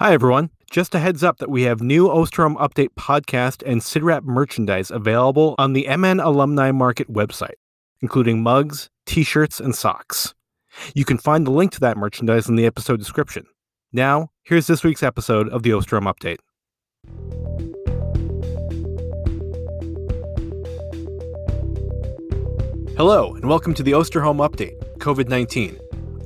Hi, everyone. Just a heads up that we have new Osterholm Update podcast and CIDRAP merchandise available on the MN Alumni Market website, including mugs, t shirts, and socks. You can find the link to that merchandise in the episode description. Now, here's this week's episode of the Osterholm Update. Hello, and welcome to the Osterholm Update COVID 19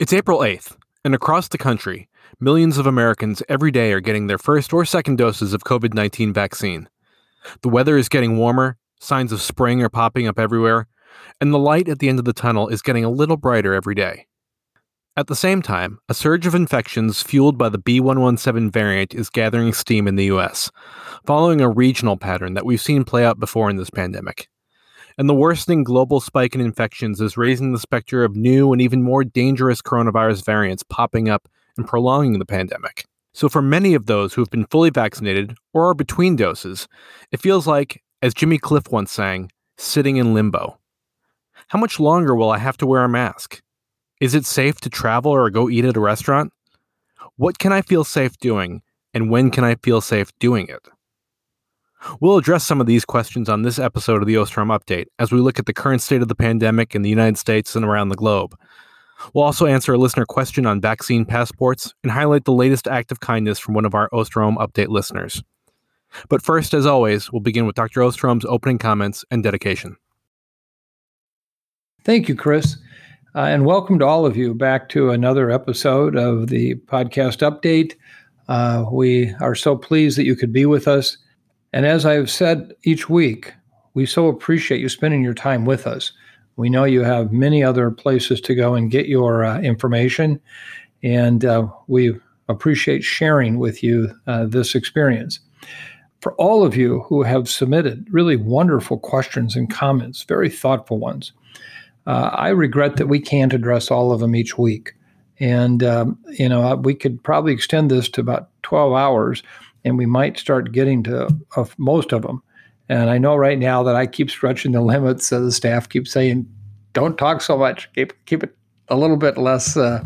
It's April 8th, and across the country, millions of Americans every day are getting their first or second doses of COVID 19 vaccine. The weather is getting warmer, signs of spring are popping up everywhere, and the light at the end of the tunnel is getting a little brighter every day. At the same time, a surge of infections fueled by the B117 variant is gathering steam in the US, following a regional pattern that we've seen play out before in this pandemic and the worsening global spike in infections is raising the specter of new and even more dangerous coronavirus variants popping up and prolonging the pandemic. So, for many of those who have been fully vaccinated or are between doses, it feels like, as Jimmy Cliff once sang, sitting in limbo. How much longer will I have to wear a mask? Is it safe to travel or go eat at a restaurant? What can I feel safe doing, and when can I feel safe doing it? We'll address some of these questions on this episode of the Osterholm Update as we look at the current state of the pandemic in the United States and around the globe. We'll also answer a listener question on vaccine passports and highlight the latest act of kindness from one of our Osterholm Update listeners. But first, as always, we'll begin with Dr. Osterholm's opening comments and dedication. Thank you, Chris. Uh, and welcome to all of you back to another episode of the podcast update. Uh, we are so pleased that you could be with us. And as I've said each week, we so appreciate you spending your time with us. We know you have many other places to go and get your uh, information, and uh, we appreciate sharing with you uh, this experience. For all of you who have submitted really wonderful questions and comments, very thoughtful ones, uh, I regret that we can't address all of them each week. And, um, you know, we could probably extend this to about 12 hours and we might start getting to of most of them. And I know right now that I keep stretching the limits. So the staff keeps saying, "Don't talk so much. Keep keep it a little bit less uh,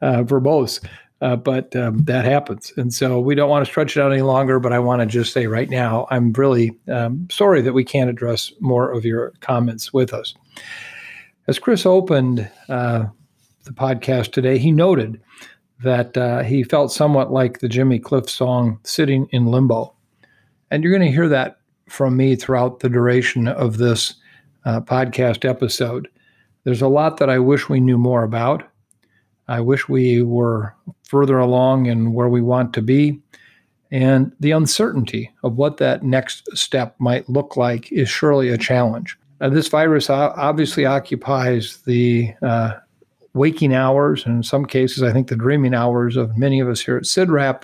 uh, verbose." Uh, but um, that happens, and so we don't want to stretch it out any longer. But I want to just say right now, I'm really um, sorry that we can't address more of your comments with us. As Chris opened uh, the podcast today, he noted that uh, he felt somewhat like the Jimmy Cliff song Sitting in Limbo. And you're going to hear that from me throughout the duration of this uh, podcast episode. There's a lot that I wish we knew more about. I wish we were further along in where we want to be. And the uncertainty of what that next step might look like is surely a challenge. Uh, this virus obviously occupies the uh, waking hours, and in some cases, I think the dreaming hours of many of us here at CIDRAP.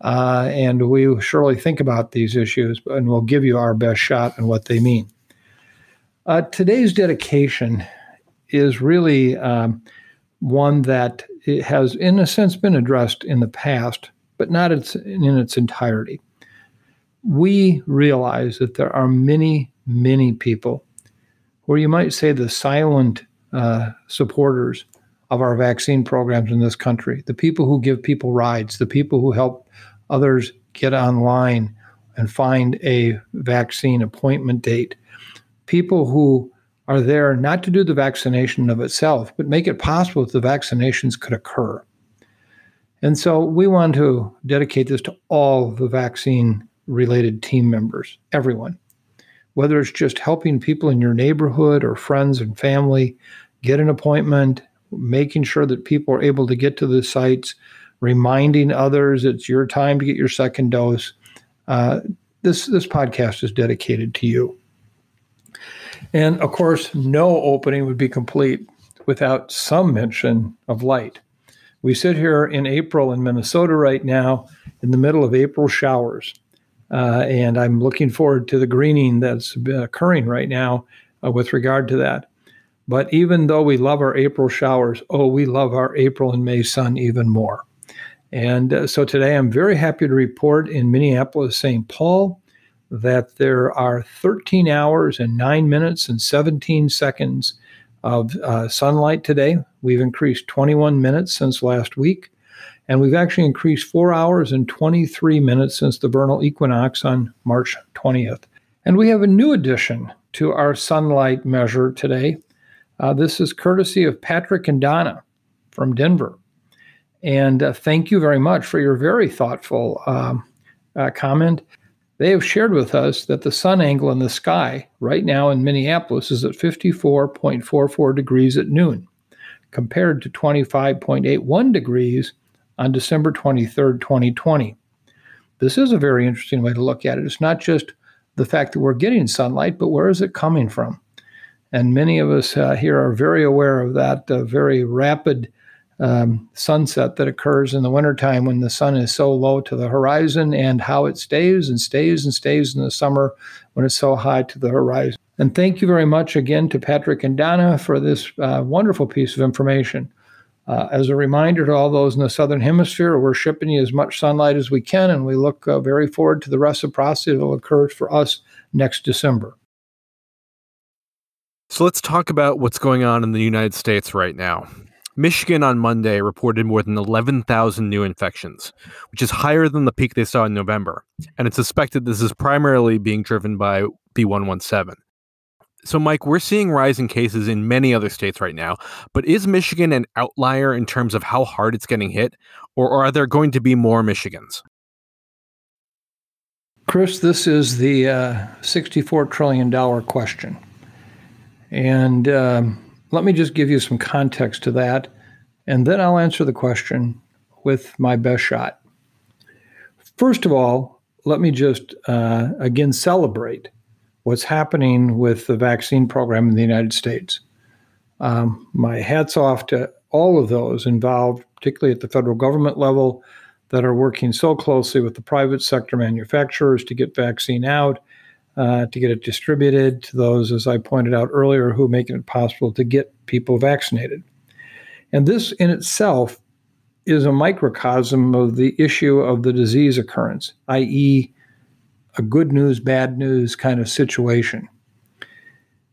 Uh, and we surely think about these issues and we'll give you our best shot and what they mean. Uh, today's dedication is really um, one that has, in a sense, been addressed in the past, but not in its entirety. We realize that there are many, many people, or you might say the silent uh, supporters of our vaccine programs in this country the people who give people rides, the people who help others get online and find a vaccine appointment date, people who are there not to do the vaccination of itself, but make it possible that the vaccinations could occur. And so we want to dedicate this to all the vaccine related team members, everyone. Whether it's just helping people in your neighborhood or friends and family get an appointment, making sure that people are able to get to the sites, reminding others it's your time to get your second dose. Uh, this this podcast is dedicated to you. And of course, no opening would be complete without some mention of light. We sit here in April in Minnesota right now, in the middle of April showers. Uh, and I'm looking forward to the greening that's occurring right now uh, with regard to that. But even though we love our April showers, oh, we love our April and May sun even more. And uh, so today I'm very happy to report in Minneapolis, St. Paul, that there are 13 hours and 9 minutes and 17 seconds of uh, sunlight today. We've increased 21 minutes since last week. And we've actually increased four hours and 23 minutes since the vernal equinox on March 20th. And we have a new addition to our sunlight measure today. Uh, this is courtesy of Patrick and Donna from Denver. And uh, thank you very much for your very thoughtful um, uh, comment. They have shared with us that the sun angle in the sky right now in Minneapolis is at 54.44 degrees at noon, compared to 25.81 degrees on December 23rd, 2020. This is a very interesting way to look at it. It's not just the fact that we're getting sunlight, but where is it coming from? And many of us uh, here are very aware of that uh, very rapid um, sunset that occurs in the wintertime when the sun is so low to the horizon and how it stays and stays and stays in the summer when it's so high to the horizon. And thank you very much again to Patrick and Donna for this uh, wonderful piece of information. Uh, as a reminder to all those in the Southern Hemisphere, we're shipping you as much sunlight as we can, and we look uh, very forward to the reciprocity that will occur for us next December. So let's talk about what's going on in the United States right now. Michigan on Monday reported more than 11,000 new infections, which is higher than the peak they saw in November. And it's suspected this is primarily being driven by B117. So, Mike, we're seeing rising cases in many other states right now, but is Michigan an outlier in terms of how hard it's getting hit, or are there going to be more Michigans? Chris, this is the uh, $64 trillion question. And um, let me just give you some context to that, and then I'll answer the question with my best shot. First of all, let me just uh, again celebrate what's happening with the vaccine program in the United States. Um, my hats off to all of those involved, particularly at the federal government level, that are working so closely with the private sector manufacturers to get vaccine out, uh, to get it distributed to those, as I pointed out earlier, who are making it possible to get people vaccinated. And this in itself is a microcosm of the issue of the disease occurrence, i.e., a good news, bad news kind of situation.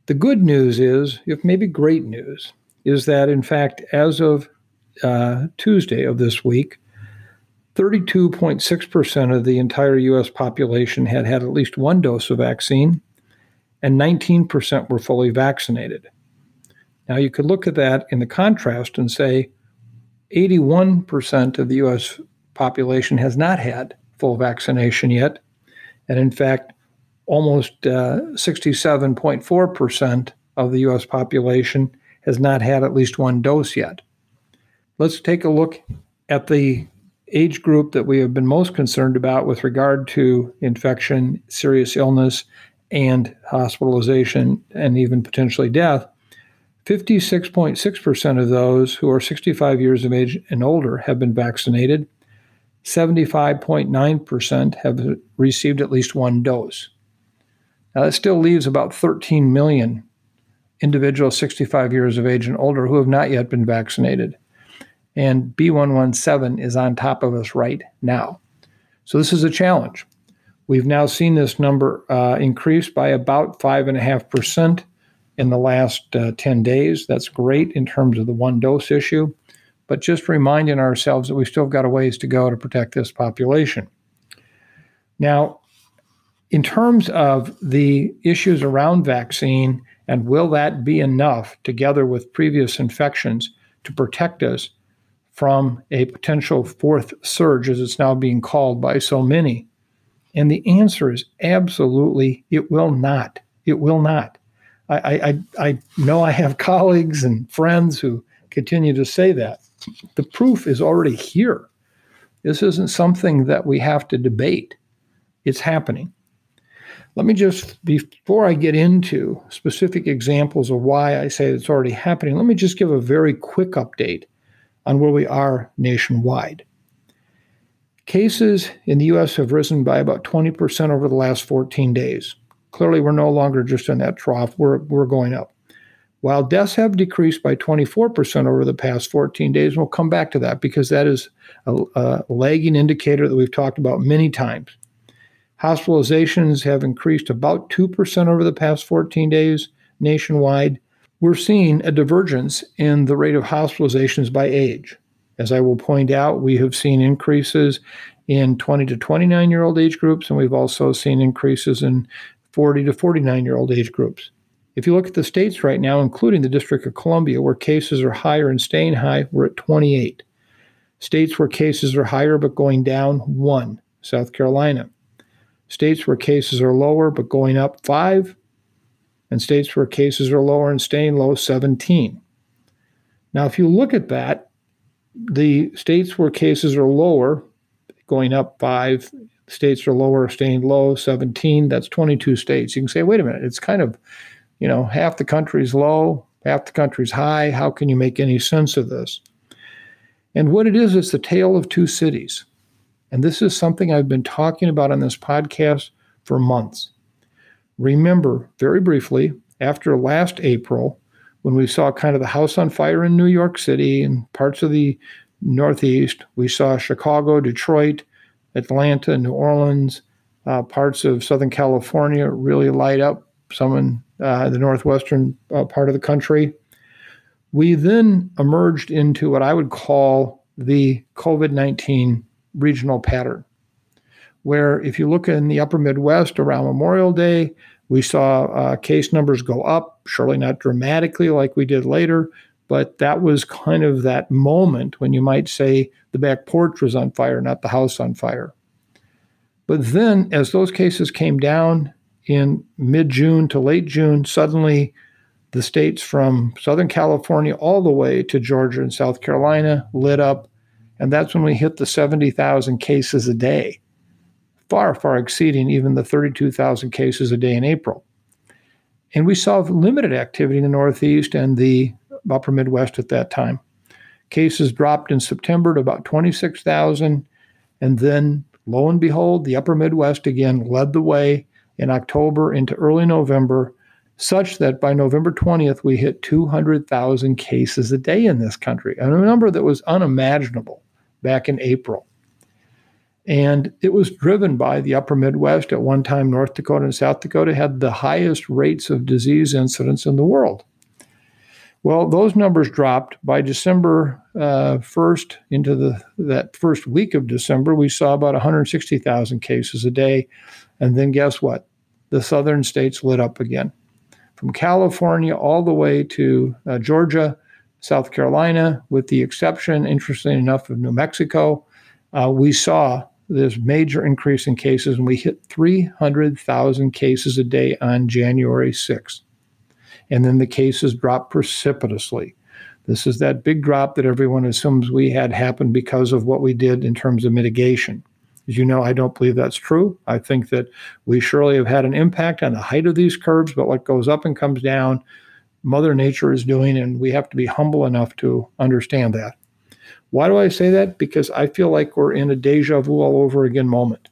The good news is, if maybe great news, is that in fact, as of uh, Tuesday of this week, 32.6% of the entire US population had had at least one dose of vaccine, and 19% were fully vaccinated. Now, you could look at that in the contrast and say 81% of the US population has not had full vaccination yet, and in fact, almost uh, 67.4% of the US population has not had at least one dose yet. Let's take a look at the age group that we have been most concerned about with regard to infection, serious illness, and hospitalization, and even potentially death. 56.6% of those who are 65 years of age and older have been vaccinated, 75.9% have received at least one dose. Now, that still leaves about 13 million individuals 65 years of age and older who have not yet been vaccinated. And B117 is on top of us right now. So, this is a challenge. We've now seen this number uh, increase by about 5.5% in the last uh, 10 days. That's great in terms of the one dose issue but just reminding ourselves that we still got a ways to go to protect this population. Now, in terms of the issues around vaccine, and will that be enough together with previous infections to protect us from a potential fourth surge, as it's now being called by so many? And the answer is absolutely, it will not. It will not. I, I, I know I have colleagues and friends who continue to say that the proof is already here. This isn't something that we have to debate. It's happening. Let me just, before I get into specific examples of why I say it's already happening, let me just give a very quick update on where we are nationwide. Cases in the US have risen by about 20% over the last 14 days. Clearly, we're no longer just in that trough, we're, we're going up. While deaths have decreased by 24% over the past 14 days, we'll come back to that because that is a, a lagging indicator that we've talked about many times. Hospitalizations have increased about 2% over the past 14 days nationwide. We're seeing a divergence in the rate of hospitalizations by age. As I will point out, we have seen increases in 20 to 29 year old age groups, and we've also seen increases in 40 to 49 year old age groups. If you look at the states right now, including the District of Columbia, where cases are higher and staying high, we're at 28. States where cases are higher but going down, one, South Carolina. States where cases are lower but going up, five. And states where cases are lower and staying low, 17. Now, if you look at that, the states where cases are lower, going up five, states are lower, staying low, 17, that's 22 states. You can say, wait a minute, it's kind of you know, half the country's low, half the country's high. How can you make any sense of this? And what it is, it's the tale of two cities. And this is something I've been talking about on this podcast for months. Remember, very briefly, after last April, when we saw kind of the house on fire in New York City and parts of the Northeast, we saw Chicago, Detroit, Atlanta, New Orleans, uh, parts of Southern California really light up. Some in uh, the northwestern uh, part of the country. We then emerged into what I would call the COVID 19 regional pattern, where if you look in the upper Midwest around Memorial Day, we saw uh, case numbers go up, surely not dramatically like we did later, but that was kind of that moment when you might say the back porch was on fire, not the house on fire. But then, as those cases came down in mid June to late June, suddenly the states from Southern California all the way to Georgia and South Carolina lit up. And that's when we hit the 70,000 cases a day, far, far exceeding even the 32,000 cases a day in April. And we saw limited activity in the Northeast and the upper Midwest at that time. Cases dropped in September to about 26,000. And then, lo and behold, the upper Midwest again led the way in October into early November, such that by November 20th, we hit 200,000 cases a day in this country, a number that was unimaginable back in April. And it was driven by the upper Midwest. At one time, North Dakota and South Dakota had the highest rates of disease incidence in the world. Well, those numbers dropped by December uh, 1st into the that first week of December. We saw about 160,000 cases a day, and then guess what? The southern states lit up again. From California all the way to uh, Georgia, South Carolina, with the exception, interestingly enough, of New Mexico, uh, we saw this major increase in cases, and we hit 300,000 cases a day on January 6th. And then the cases dropped precipitously. This is that big drop that everyone assumes we had happened because of what we did in terms of mitigation. As you know, I don't believe that's true. I think that we surely have had an impact on the height of these curves, but what goes up and comes down, Mother Nature is doing, and we have to be humble enough to understand that. Why do I say that? Because I feel like we're in a deja vu all over again moment.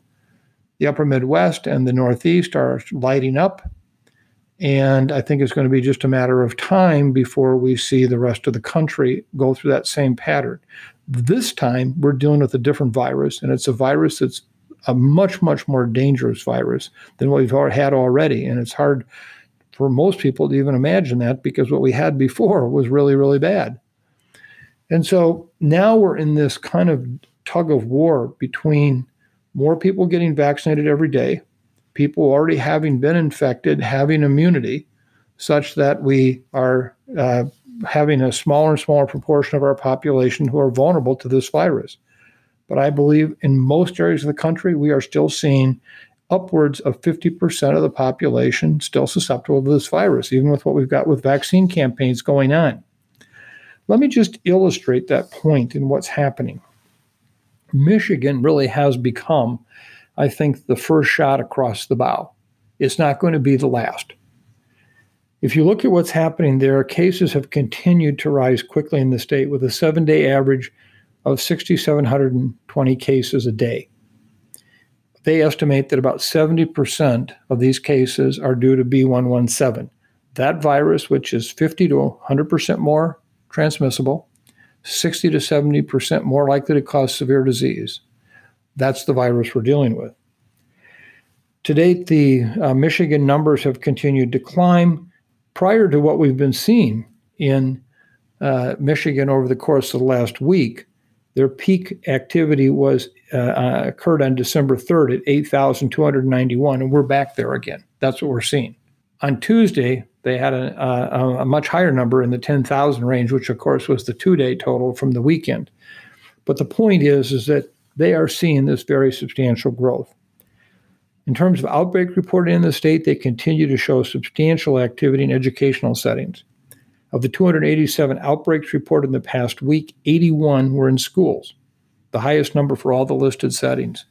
The upper Midwest and the Northeast are lighting up. And I think it's going to be just a matter of time before we see the rest of the country go through that same pattern. This time, we're dealing with a different virus, and it's a virus that's a much, much more dangerous virus than what we've had already. And it's hard for most people to even imagine that because what we had before was really, really bad. And so now we're in this kind of tug of war between more people getting vaccinated every day, people already having been infected, having immunity, such that we are uh, having a smaller and smaller proportion of our population who are vulnerable to this virus. But I believe in most areas of the country, we are still seeing upwards of 50% of the population still susceptible to this virus, even with what we've got with vaccine campaigns going on. Let me just illustrate that point in what's happening. Michigan really has become, I think, the first shot across the bow. It's not going to be the last. If you look at what's happening there, cases have continued to rise quickly in the state with a seven day average of 6,720 cases a day. They estimate that about 70% of these cases are due to B117, that virus, which is 50 to 100% more transmissible, 60 to 70% more likely to cause severe disease. That's the virus we're dealing with. To date, the uh, Michigan numbers have continued to climb. Prior to what we've been seeing in uh, Michigan over the course of the last week, their peak activity was uh, uh occurred on December 3rd at 8,291, and we're back there again. That's what we're seeing. On Tuesday, they had a, a, a much higher number in the 10,000 range, which of course was the two-day total from the weekend. But the point is, is that they are seeing this very substantial growth. In terms of outbreak reporting in the state, they continue to show substantial activity in educational settings. Of the 287 outbreaks reported in the past week, 81 were in schools, the highest number for all the listed settings.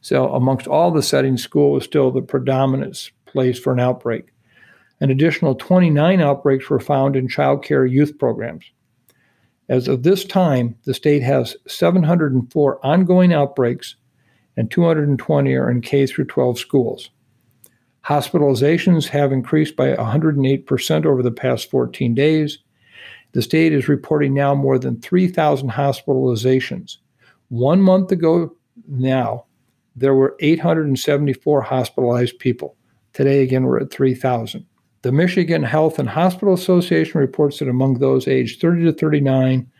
So, amongst all the settings, school is still the predominant place for an outbreak. An additional 29 outbreaks were found in child care youth programs. As of this time, the state has 704 ongoing outbreaks and 220 are in K through 12 schools. Hospitalizations have increased by 108% over the past 14 days. The state is reporting now more than 3,000 hospitalizations. One month ago now, there were 874 hospitalized people. Today, again, we're at 3,000. The Michigan Health and Hospital Association reports that among those aged 30 to 39,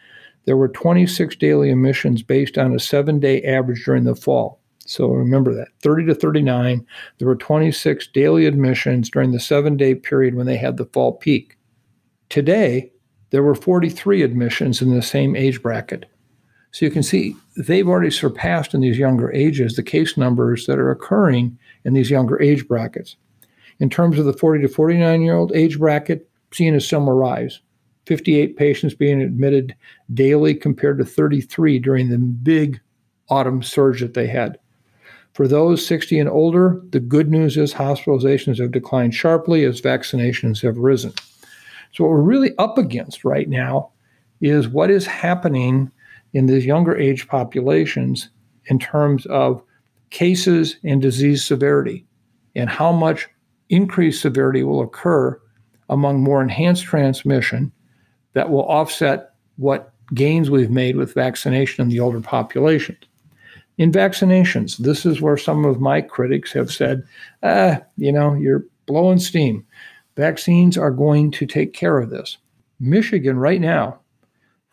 there were 26 daily admissions based on a seven day average during the fall. So remember that 30 to 39, there were 26 daily admissions during the seven day period when they had the fall peak. Today, there were 43 admissions in the same age bracket. So you can see they've already surpassed in these younger ages the case numbers that are occurring in these younger age brackets. In terms of the 40 to 49 year old age bracket, seeing a similar rise 58 patients being admitted daily compared to 33 during the big autumn surge that they had. For those 60 and older, the good news is hospitalizations have declined sharply as vaccinations have risen. So, what we're really up against right now is what is happening in these younger age populations in terms of cases and disease severity and how much increased severity will occur among more enhanced transmission that will offset what gains we've made with vaccination in the older population in vaccinations. This is where some of my critics have said, ah, you know, you're blowing steam. Vaccines are going to take care of this. Michigan, right now,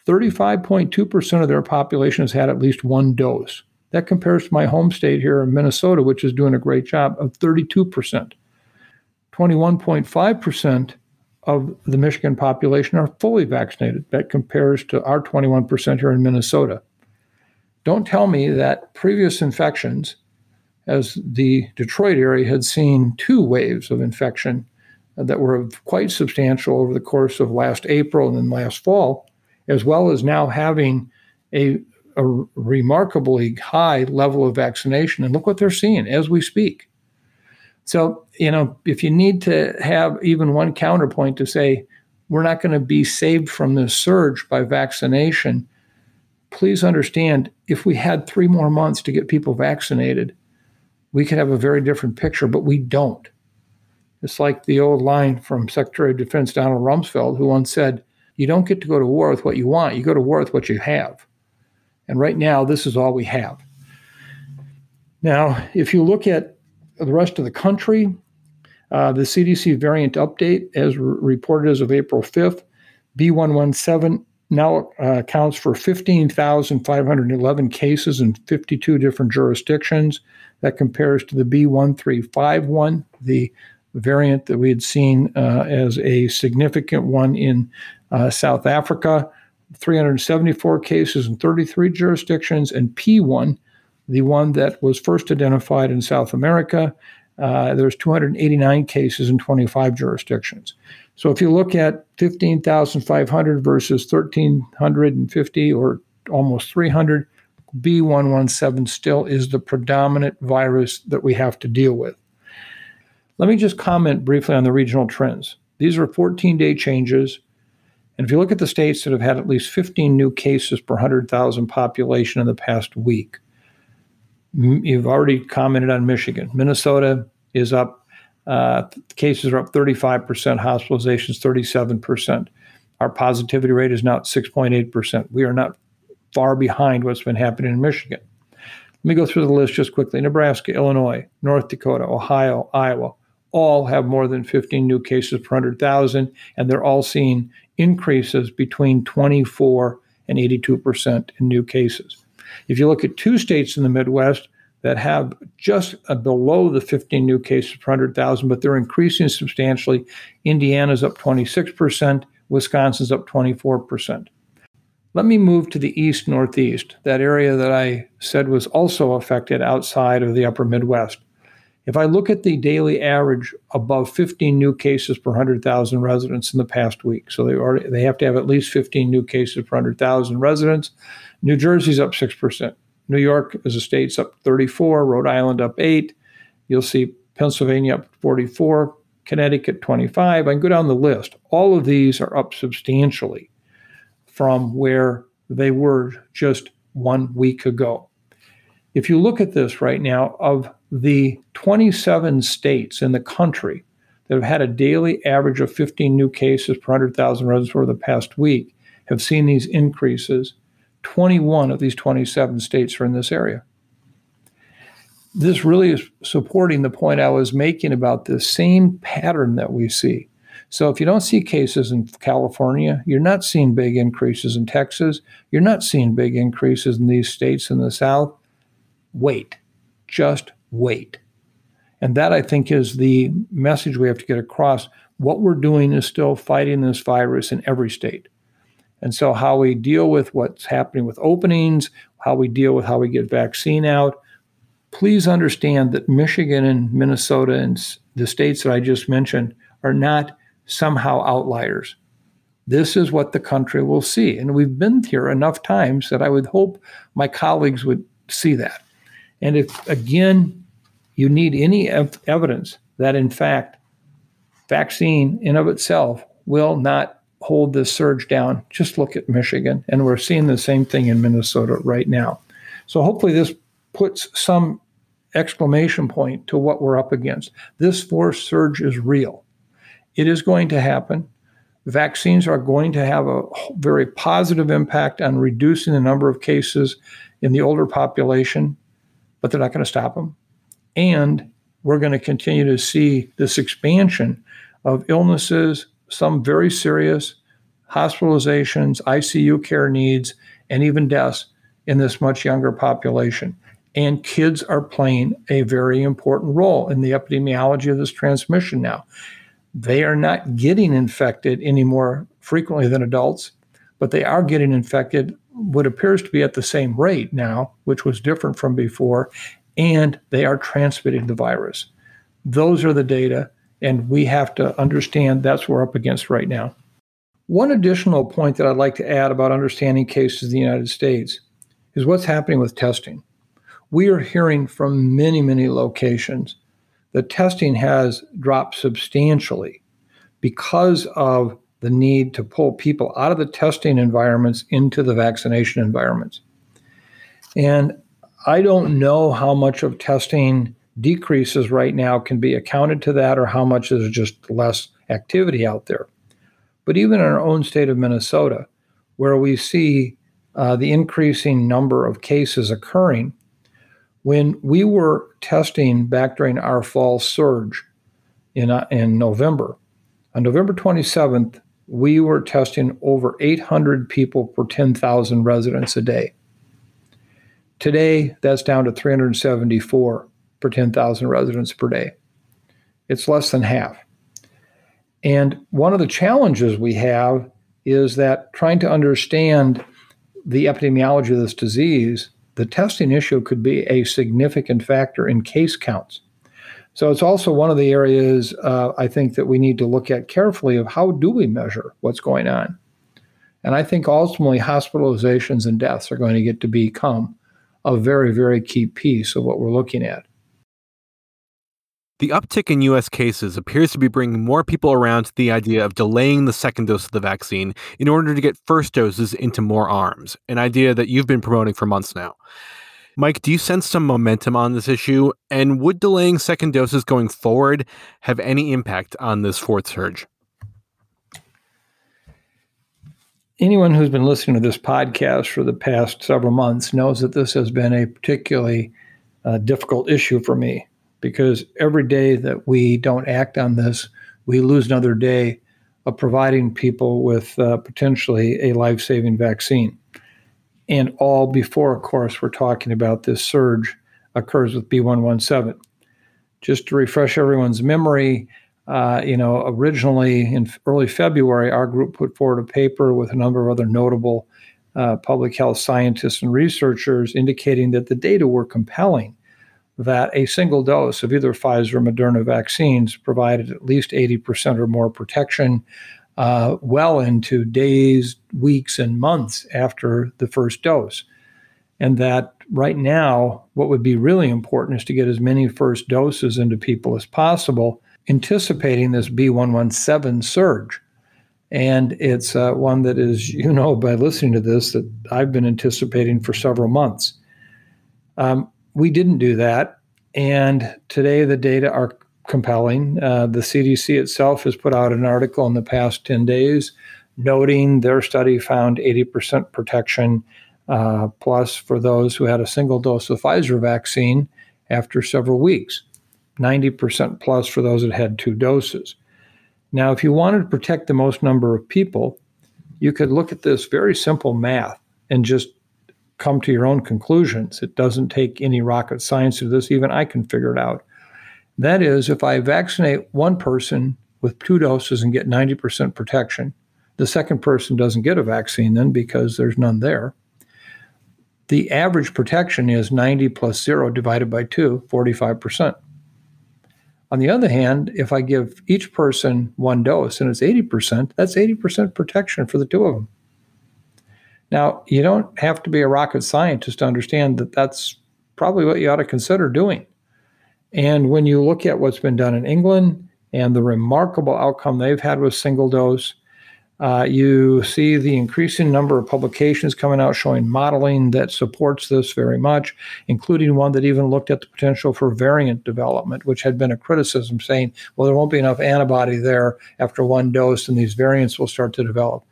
35.2% of their population has had at least one dose. That compares to my home state here in Minnesota, which is doing a great job, of 32%. 21.5% of the Michigan population are fully vaccinated. That compares to our 21% here in Minnesota. Don't tell me that previous infections, as the Detroit area had seen two waves of infection that were quite substantial over the course of last April and then last fall, as well as now having a, a remarkably high level of vaccination. And look what they're seeing as we speak. So, you know, if you need to have even one counterpoint to say, we're not going to be saved from this surge by vaccination, please understand if we had three more months to get people vaccinated, we could have a very different picture, but we don't. It's like the old line from Secretary of Defense Donald Rumsfeld, who once said, You don't get to go to war with what you want, you go to war with what you have. And right now, this is all we have. Now, if you look at the rest of the country, uh, the CDC variant update, as re- reported as of April 5th, B117 now uh, accounts for 15,511 cases in 52 different jurisdictions. That compares to the B1351, the variant that we had seen uh, as a significant one in uh, South Africa, 374 cases in 33 jurisdictions, and P1, the one that was first identified in South America, uh, there's 289 cases in 25 jurisdictions. So if you look at 15,500 versus 1,350 or almost 300, B117 still is the predominant virus that we have to deal with. Let me just comment briefly on the regional trends. These are 14 day changes. And if you look at the states that have had at least 15 new cases per 100,000 population in the past week, you've already commented on Michigan. Minnesota is up, uh, cases are up 35%, hospitalizations 37%. Our positivity rate is now at 6.8%. We are not far behind what's been happening in Michigan. Let me go through the list just quickly. Nebraska, Illinois, North Dakota, Ohio, Iowa, all have more than 15 new cases per 100,000, and they're all seeing increases between 24 and 82% in new cases. If you look at two states in the Midwest that have just below the 15 new cases per 100,000, but they're increasing substantially, Indiana's up 26%, Wisconsin's up 24%. Let me move to the east northeast, that area that I said was also affected outside of the upper Midwest. If I look at the daily average above 15 new cases per 100,000 residents in the past week, so they already they have to have at least 15 new cases per 100,000 residents. New Jersey's up 6%. New York as a state's up 34, Rhode Island up 8. You'll see Pennsylvania up 44, Connecticut 25. I can go down the list. All of these are up substantially from where they were just one week ago. If you look at this right now, of the 27 states in the country that have had a daily average of 15 new cases per 100,000 residents over the past week have seen these increases. 21 of these 27 states are in this area. This really is supporting the point I was making about the same pattern that we see. So if you don't see cases in California, you're not seeing big increases in Texas, you're not seeing big increases in these states in the South. Wait, just wait. And that I think is the message we have to get across. What we're doing is still fighting this virus in every state. And so, how we deal with what's happening with openings, how we deal with how we get vaccine out, please understand that Michigan and Minnesota and the states that I just mentioned are not somehow outliers. This is what the country will see. And we've been here enough times that I would hope my colleagues would see that. And if, again, you need any ev- evidence that, in fact, vaccine in of itself will not hold this surge down, just look at Michigan. And we're seeing the same thing in Minnesota right now. So hopefully this puts some exclamation point to what we're up against. This fourth surge is real. It is going to happen. Vaccines are going to have a very positive impact on reducing the number of cases in the older population but they're not going to stop them. And we're going to continue to see this expansion of illnesses, some very serious hospitalizations, ICU care needs, and even deaths in this much younger population. And kids are playing a very important role in the epidemiology of this transmission now. They are not getting infected any more frequently than adults, but they are getting infected what appears to be at the same rate now, which was different from before, and they are transmitting the virus. Those are the data, and we have to understand that's what we're up against right now. One additional point that I'd like to add about understanding cases in the United States is what's happening with testing. We are hearing from many, many locations that testing has dropped substantially because of the need to pull people out of the testing environments into the vaccination environments. And I don't know how much of testing decreases right now can be accounted to that or how much is just less activity out there. But even in our own state of Minnesota, where we see uh, the increasing number of cases occurring, when we were testing back during our fall surge in, uh, in November, on November 27th, we were testing over 800 people per 10,000 residents a day. Today, that's down to 374 per 10,000 residents per day. It's less than half. And one of the challenges we have is that trying to understand the epidemiology of this disease, the testing issue could be a significant factor in case counts. So it's also one of the areas uh, I think that we need to look at carefully of how do we measure what's going on. And I think ultimately hospitalizations and deaths are going to get to become a very, very key piece of what we're looking at. The uptick in US cases appears to be bringing more people around to the idea of delaying the second dose of the vaccine in order to get first doses into more arms, an idea that you've been promoting for months now. Mike, do you sense some momentum on this issue? And would delaying second doses going forward have any impact on this fourth surge? Anyone who's been listening to this podcast for the past several months knows that this has been a particularly uh, difficult issue for me because every day that we don't act on this, we lose another day of providing people with uh, potentially a life saving vaccine and all before, of course, we're talking about this surge occurs with B117. Just to refresh everyone's memory, uh, you know, originally in early February, our group put forward a paper with a number of other notable uh, public health scientists and researchers indicating that the data were compelling that a single dose of either Pfizer or Moderna vaccines provided at least 80% or more protection uh, well into days, weeks, and months after the first dose. And that right now, what would be really important is to get as many first doses into people as possible, anticipating this B117 surge. And it's uh, one that is, you know, by listening to this, that I've been anticipating for several months. Um, we didn't do that. And today the data are compelling. Uh, the CDC itself has put out an article in the past 10 days noting their study found 80% protection uh, plus for those who had a single dose of Pfizer vaccine after several weeks, 90% plus for those that had two doses. Now, if you wanted to protect the most number of people, you could look at this very simple math and just come to your own conclusions. It doesn't take any rocket science to do this. Even I can figure it out. That is, if I vaccinate one person with two doses and get 90% protection, the second person doesn't get a vaccine then because there's none there. The average protection is 90 plus zero divided by two, 45%. On the other hand, if I give each person one dose and it's 80%, that's 80% protection for the two of them. Now, you don't have to be a rocket scientist to understand that that's probably what you ought to consider doing. And when you look at what's been done in England and the remarkable outcome they've had with single dose, uh, you see the increasing number of publications coming out showing modeling that supports this very much, including one that even looked at the potential for variant development, which had been a criticism saying, well, there won't be enough antibody there after one dose and these variants will start to develop.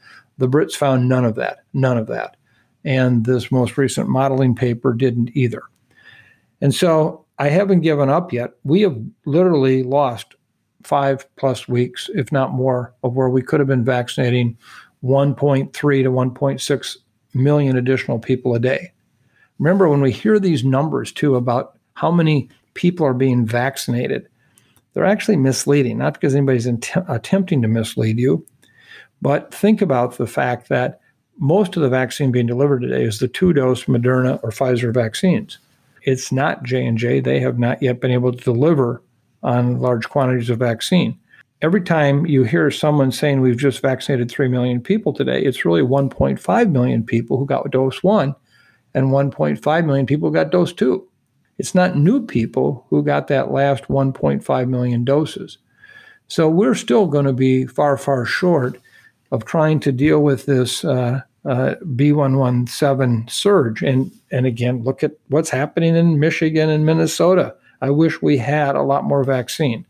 The Brits found none of that, none of that. And this most recent modeling paper didn't either. And so I haven't given up yet. We have literally lost five plus weeks, if not more, of where we could have been vaccinating 1.3 to 1.6 million additional people a day. Remember, when we hear these numbers too about how many people are being vaccinated, they're actually misleading, not because anybody's int- attempting to mislead you, but think about the fact that most of the vaccine being delivered today is the two dose Moderna or Pfizer vaccines. It's not J&J. They have not yet been able to deliver on large quantities of vaccine. Every time you hear someone saying we've just vaccinated 3 million people today, it's really 1.5 million people who got dose 1 and 1.5 million people got dose 2. It's not new people who got that last 1.5 million doses. So we're still going to be far, far short of trying to deal with this uh, uh, B117 surge. And, and again, look at what's happening in Michigan and Minnesota. I wish we had a lot more vaccine.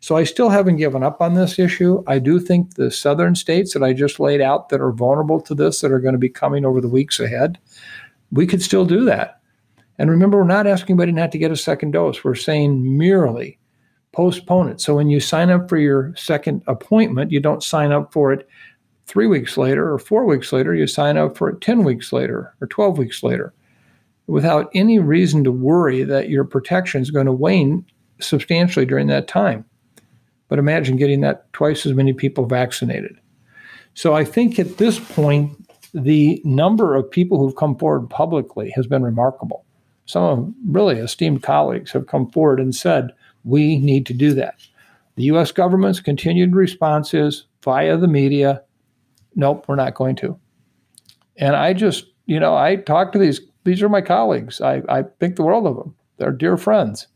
So I still haven't given up on this issue. I do think the southern states that I just laid out that are vulnerable to this, that are going to be coming over the weeks ahead, we could still do that. And remember, we're not asking anybody not to get a second dose. We're saying merely postpone it. So when you sign up for your second appointment, you don't sign up for it three weeks later or four weeks later, you sign up for it 10 weeks later or 12 weeks later without any reason to worry that your protection is going to wane substantially during that time. But imagine getting that twice as many people vaccinated. So I think at this point, the number of people who've come forward publicly has been remarkable. Some of really esteemed colleagues have come forward and said, we need to do that. The US government's continued response is via the media nope, we're not going to. And I just, you know, I talk to these, these are my colleagues. I, I think the world of them. They're dear friends.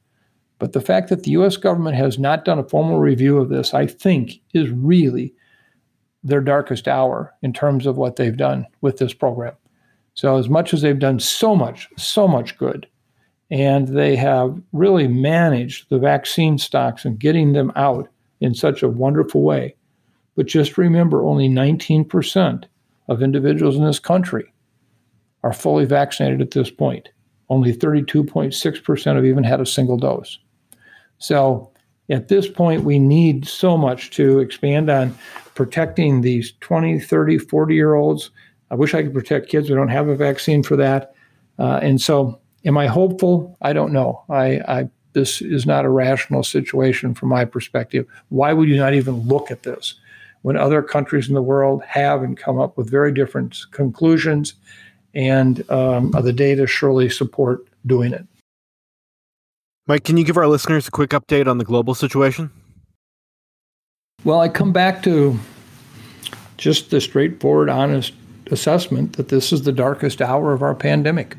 But the fact that the US government has not done a formal review of this, I think, is really their darkest hour in terms of what they've done with this program. So, as much as they've done so much, so much good, and they have really managed the vaccine stocks and getting them out in such a wonderful way. But just remember only 19% of individuals in this country are fully vaccinated at this point. Only 32.6% have even had a single dose. So at this point, we need so much to expand on protecting these 20, 30, 40 year olds. I wish I could protect kids. We don't have a vaccine for that. Uh, and so, am I hopeful? I don't know. I, I this is not a rational situation from my perspective. Why would you not even look at this when other countries in the world have and come up with very different conclusions? And um, the data surely support doing it. Mike, can you give our listeners a quick update on the global situation? Well, I come back to just the straightforward, honest assessment that this is the darkest hour of our pandemic.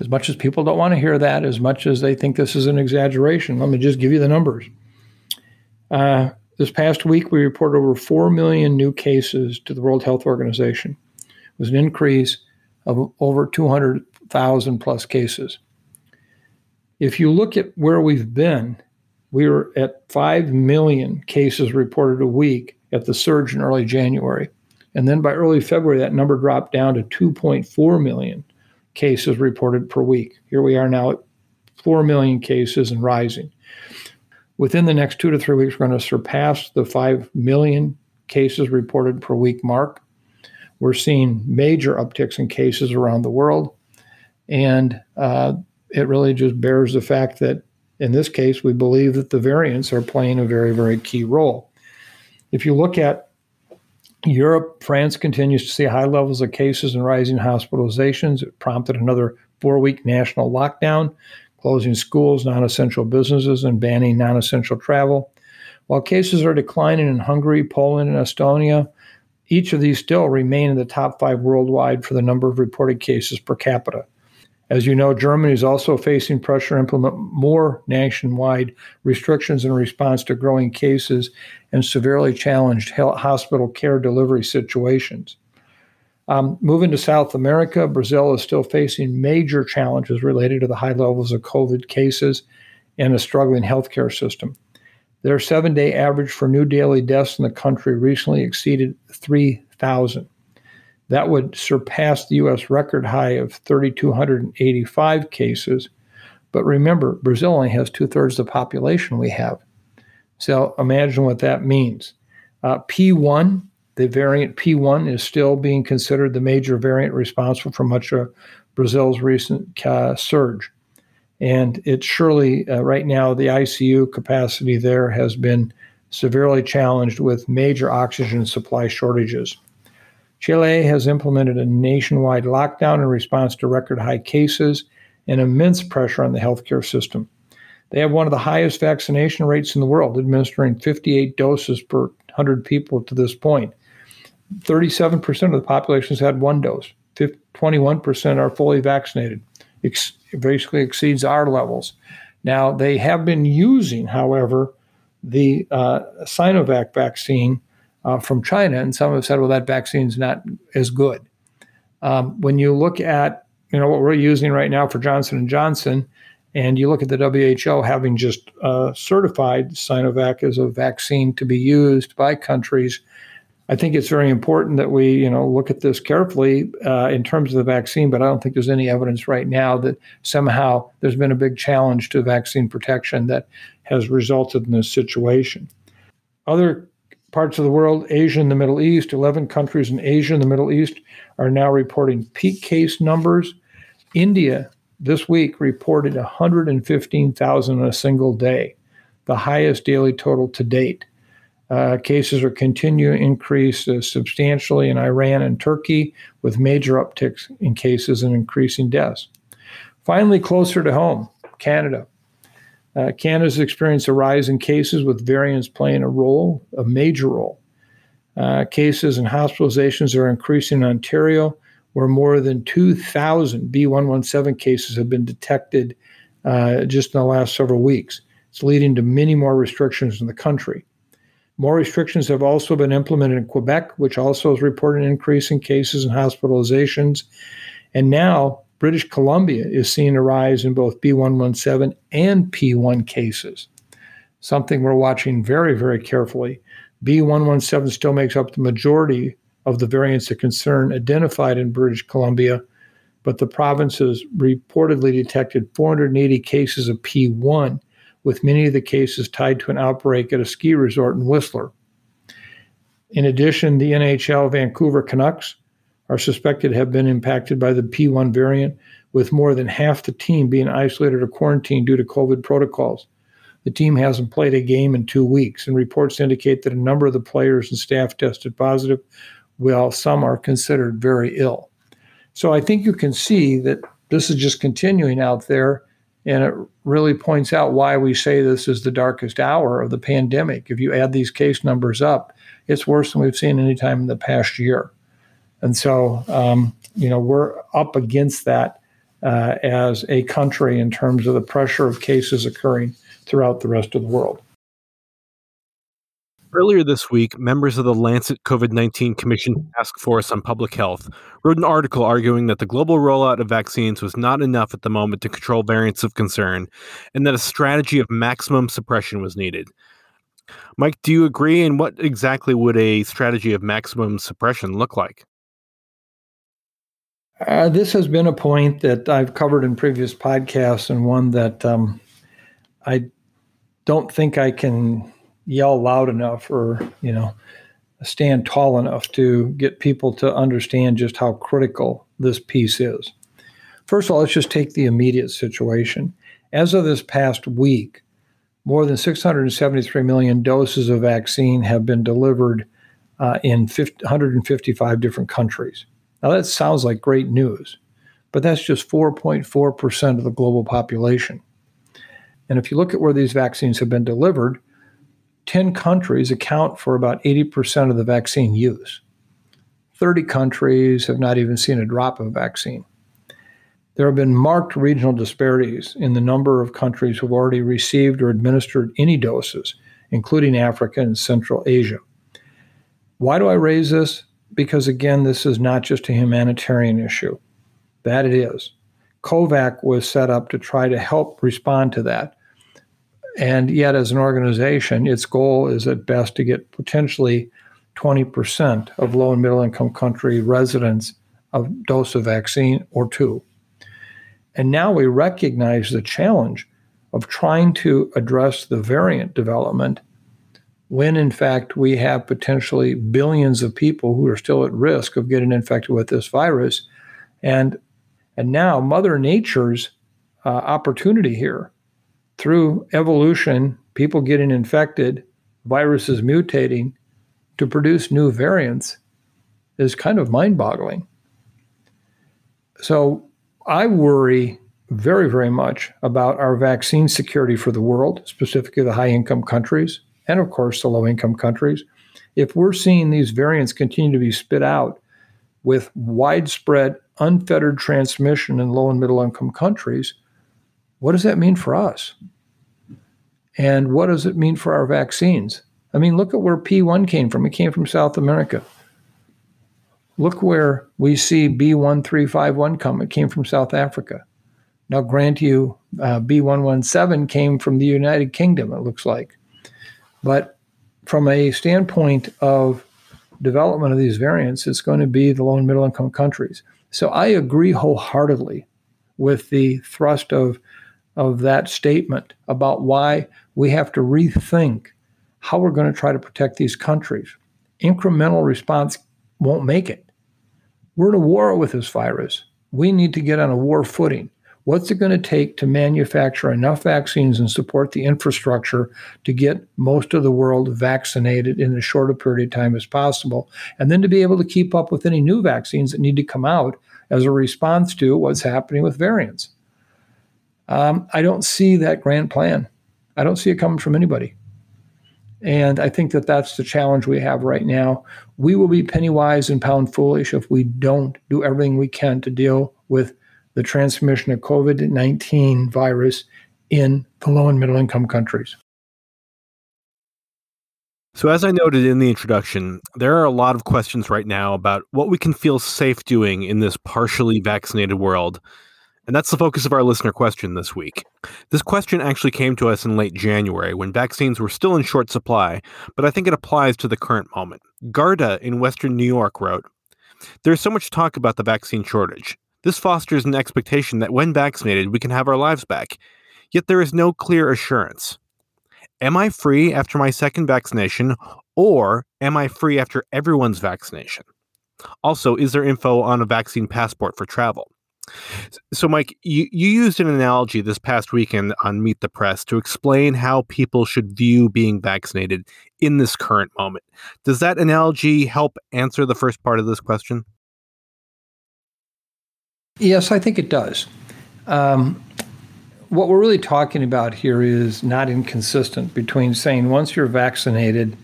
As much as people don't want to hear that, as much as they think this is an exaggeration, let me just give you the numbers. Uh, this past week, we reported over 4 million new cases to the World Health Organization. It was an increase of over 200,000 plus cases. If you look at where we've been, we were at 5 million cases reported a week at the surge in early January. And then by early February, that number dropped down to 2.4 million cases reported per week. Here we are now at 4 million cases and rising. Within the next two to three weeks, we're going to surpass the 5 million cases reported per week mark. We're seeing major upticks in cases around the world. And uh, it really just bears the fact that in this case, we believe that the variants are playing a very, very key role. If you look at Europe, France continues to see high levels of cases and rising hospitalizations. It prompted another four week national lockdown, closing schools, non essential businesses, and banning non essential travel. While cases are declining in Hungary, Poland, and Estonia, each of these still remain in the top five worldwide for the number of reported cases per capita. As you know, Germany is also facing pressure to implement more nationwide restrictions in response to growing cases and severely challenged hospital care delivery situations. Um, moving to South America, Brazil is still facing major challenges related to the high levels of COVID cases and a struggling healthcare system. Their seven day average for new daily deaths in the country recently exceeded 3,000. That would surpass the U.S. record high of 3,285 cases. But remember, Brazil only has two thirds of the population we have. So imagine what that means. Uh, P1, the variant P1, is still being considered the major variant responsible for much of Brazil's recent uh, surge. And it's surely, uh, right now, the ICU capacity there has been severely challenged with major oxygen supply shortages. Chile has implemented a nationwide lockdown in response to record high cases and immense pressure on the healthcare system. They have one of the highest vaccination rates in the world, administering 58 doses per 100 people to this point. 37% of the population has had one dose, 21% are fully vaccinated. It basically exceeds our levels. Now, they have been using, however, the uh, Sinovac vaccine uh, from China, and some have said, well, that vaccine's not as good. Um, when you look at you know what we're using right now for Johnson and Johnson, and you look at the WHO having just uh, certified Sinovac as a vaccine to be used by countries, I think it's very important that we you know look at this carefully uh, in terms of the vaccine. But I don't think there's any evidence right now that somehow there's been a big challenge to vaccine protection that has resulted in this situation. Other parts of the world, Asia and the Middle East, 11 countries in Asia and the Middle East are now reporting peak case numbers. India this week reported 115,000 in a single day, the highest daily total to date. Uh, cases are continuing to increase uh, substantially in Iran and Turkey, with major upticks in cases and increasing deaths. Finally, closer to home, Canada. Uh, Canada's experienced a rise in cases with variants playing a role, a major role. Uh, cases and hospitalizations are increasing in Ontario, where more than 2,000 B117 cases have been detected uh, just in the last several weeks. It's leading to many more restrictions in the country. More restrictions have also been implemented in Quebec, which also has reported an increase in cases and hospitalizations. And now British Columbia is seeing a rise in both B117 and P1 cases, something we're watching very, very carefully. B117 still makes up the majority of the variants of concern identified in British Columbia, but the province has reportedly detected 480 cases of P1, with many of the cases tied to an outbreak at a ski resort in Whistler. In addition, the NHL Vancouver Canucks are suspected to have been impacted by the P1 variant, with more than half the team being isolated or quarantined due to COVID protocols. The team hasn't played a game in two weeks, and reports indicate that a number of the players and staff tested positive, while some are considered very ill. So I think you can see that this is just continuing out there, and it really points out why we say this is the darkest hour of the pandemic. If you add these case numbers up, it's worse than we've seen any time in the past year. And so, um, you know, we're up against that uh, as a country in terms of the pressure of cases occurring throughout the rest of the world. Earlier this week, members of the Lancet COVID 19 Commission Task Force on Public Health wrote an article arguing that the global rollout of vaccines was not enough at the moment to control variants of concern and that a strategy of maximum suppression was needed. Mike, do you agree? And what exactly would a strategy of maximum suppression look like? Uh, this has been a point that I've covered in previous podcasts, and one that um, I don't think I can yell loud enough or you know stand tall enough to get people to understand just how critical this piece is. First of all, let's just take the immediate situation. As of this past week, more than 673 million doses of vaccine have been delivered uh, in 50, 155 different countries. Now, that sounds like great news, but that's just 4.4% of the global population. And if you look at where these vaccines have been delivered, 10 countries account for about 80% of the vaccine use. 30 countries have not even seen a drop of vaccine. There have been marked regional disparities in the number of countries who've already received or administered any doses, including Africa and Central Asia. Why do I raise this? because again, this is not just a humanitarian issue. That it is. COVAX was set up to try to help respond to that. And yet, as an organization, its goal is at best to get potentially 20% of low and middle income country residents a dose of vaccine or two. And now we recognize the challenge of trying to address the variant development when in fact we have potentially billions of people who are still at risk of getting infected with this virus and and now mother nature's uh, opportunity here through evolution people getting infected viruses mutating to produce new variants is kind of mind-boggling so i worry very very much about our vaccine security for the world specifically the high income countries and of course the low income countries, if we're seeing these variants continue to be spit out with widespread, unfettered transmission in low and middle income countries, what does that mean for us? And what does it mean for our vaccines? I mean, look at where P1 came from. It came from South America. Look where we see B1351 come. It came from South Africa. Now, grant you, uh, B117 came from the United Kingdom, it looks like. But from a standpoint of development of these variants, it's going to be the low and middle income countries. So I agree wholeheartedly with the thrust of, of that statement about why we have to rethink how we're going to try to protect these countries. Incremental response won't make it. We're in a war with this virus. We need to get on a war footing. What's it going to take to manufacture enough vaccines and support the infrastructure to get most of the world vaccinated in as short a period of time as possible? And then to be able to keep up with any new vaccines that need to come out as a response to what's happening with variants. Um, I don't see that grand plan. I don't see it coming from anybody. And I think that that's the challenge we have right now. We will be penny wise and pound foolish if we don't do everything we can to deal with the transmission of COVID 19 virus in the low and middle income countries. So, as I noted in the introduction, there are a lot of questions right now about what we can feel safe doing in this partially vaccinated world. And that's the focus of our listener question this week. This question actually came to us in late January when vaccines were still in short supply, but I think it applies to the current moment. Garda in Western New York wrote There's so much talk about the vaccine shortage. This fosters an expectation that when vaccinated, we can have our lives back. Yet there is no clear assurance. Am I free after my second vaccination, or am I free after everyone's vaccination? Also, is there info on a vaccine passport for travel? So, Mike, you, you used an analogy this past weekend on Meet the Press to explain how people should view being vaccinated in this current moment. Does that analogy help answer the first part of this question? Yes, I think it does. Um, what we're really talking about here is not inconsistent between saying once you're vaccinated,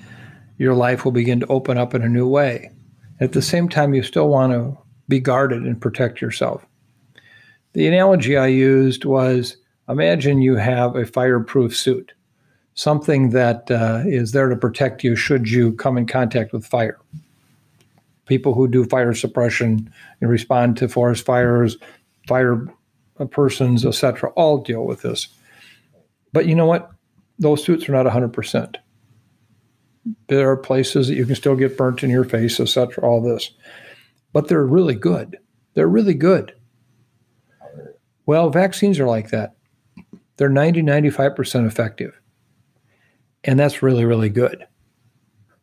your life will begin to open up in a new way. At the same time, you still want to be guarded and protect yourself. The analogy I used was imagine you have a fireproof suit, something that uh, is there to protect you should you come in contact with fire. People who do fire suppression and respond to forest fires, fire persons, etc., all deal with this. But you know what? Those suits are not 100%. There are places that you can still get burnt in your face, etc., all this. But they're really good. They're really good. Well, vaccines are like that. They're 90, 95% effective. And that's really, really good.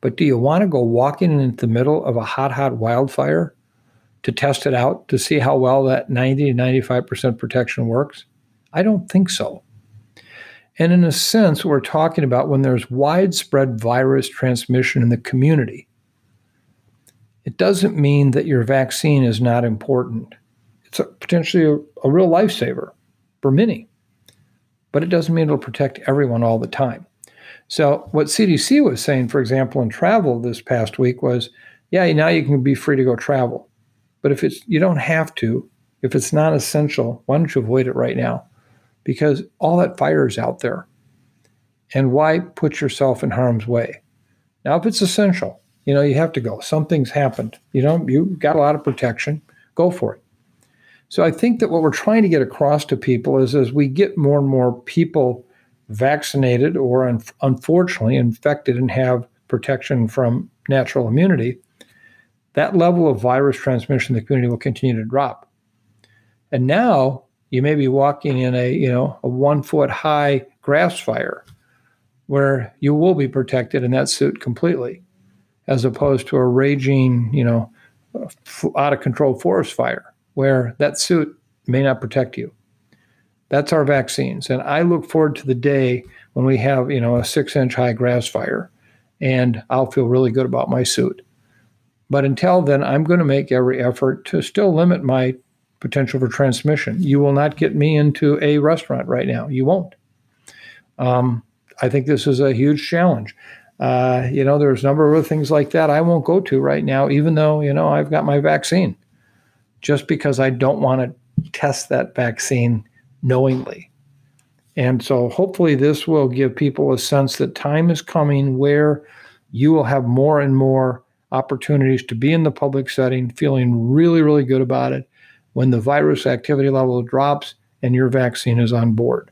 But do you want to go walking into the middle of a hot, hot wildfire to test it out to see how well that 90 to 95% protection works? I don't think so. And in a sense, we're talking about when there's widespread virus transmission in the community. It doesn't mean that your vaccine is not important. Potentially a, a real lifesaver for many, but it doesn't mean it'll protect everyone all the time. So, what CDC was saying, for example, in travel this past week was yeah, now you can be free to go travel. But if it's you don't have to, if it's not essential, why don't you avoid it right now? Because all that fire is out there. And why put yourself in harm's way? Now, if it's essential, you know, you have to go. Something's happened. You know, you got a lot of protection. Go for it. So I think that what we're trying to get across to people is as we get more and more people vaccinated or un- unfortunately infected and have protection from natural immunity, that level of virus transmission in the community will continue to drop. And now you may be walking in a, you know, a one foot high grass fire where you will be protected in that suit completely, as opposed to a raging, you know, out of control forest fire where that suit may not protect you. That's our vaccines. And I look forward to the day when we have, you know, a six inch high grass fire and I'll feel really good about my suit. But until then, I'm going to make every effort to still limit my potential for transmission. You will not get me into a restaurant right now. You won't. Um, I think this is a huge challenge. Uh, you know, there's a number of other things like that I won't go to right now, even though, you know, I've got my vaccine, just because I don't want to test that vaccine knowingly. And so hopefully this will give people a sense that time is coming where you will have more and more opportunities to be in the public setting, feeling really, really good about it when the virus activity level drops and your vaccine is on board.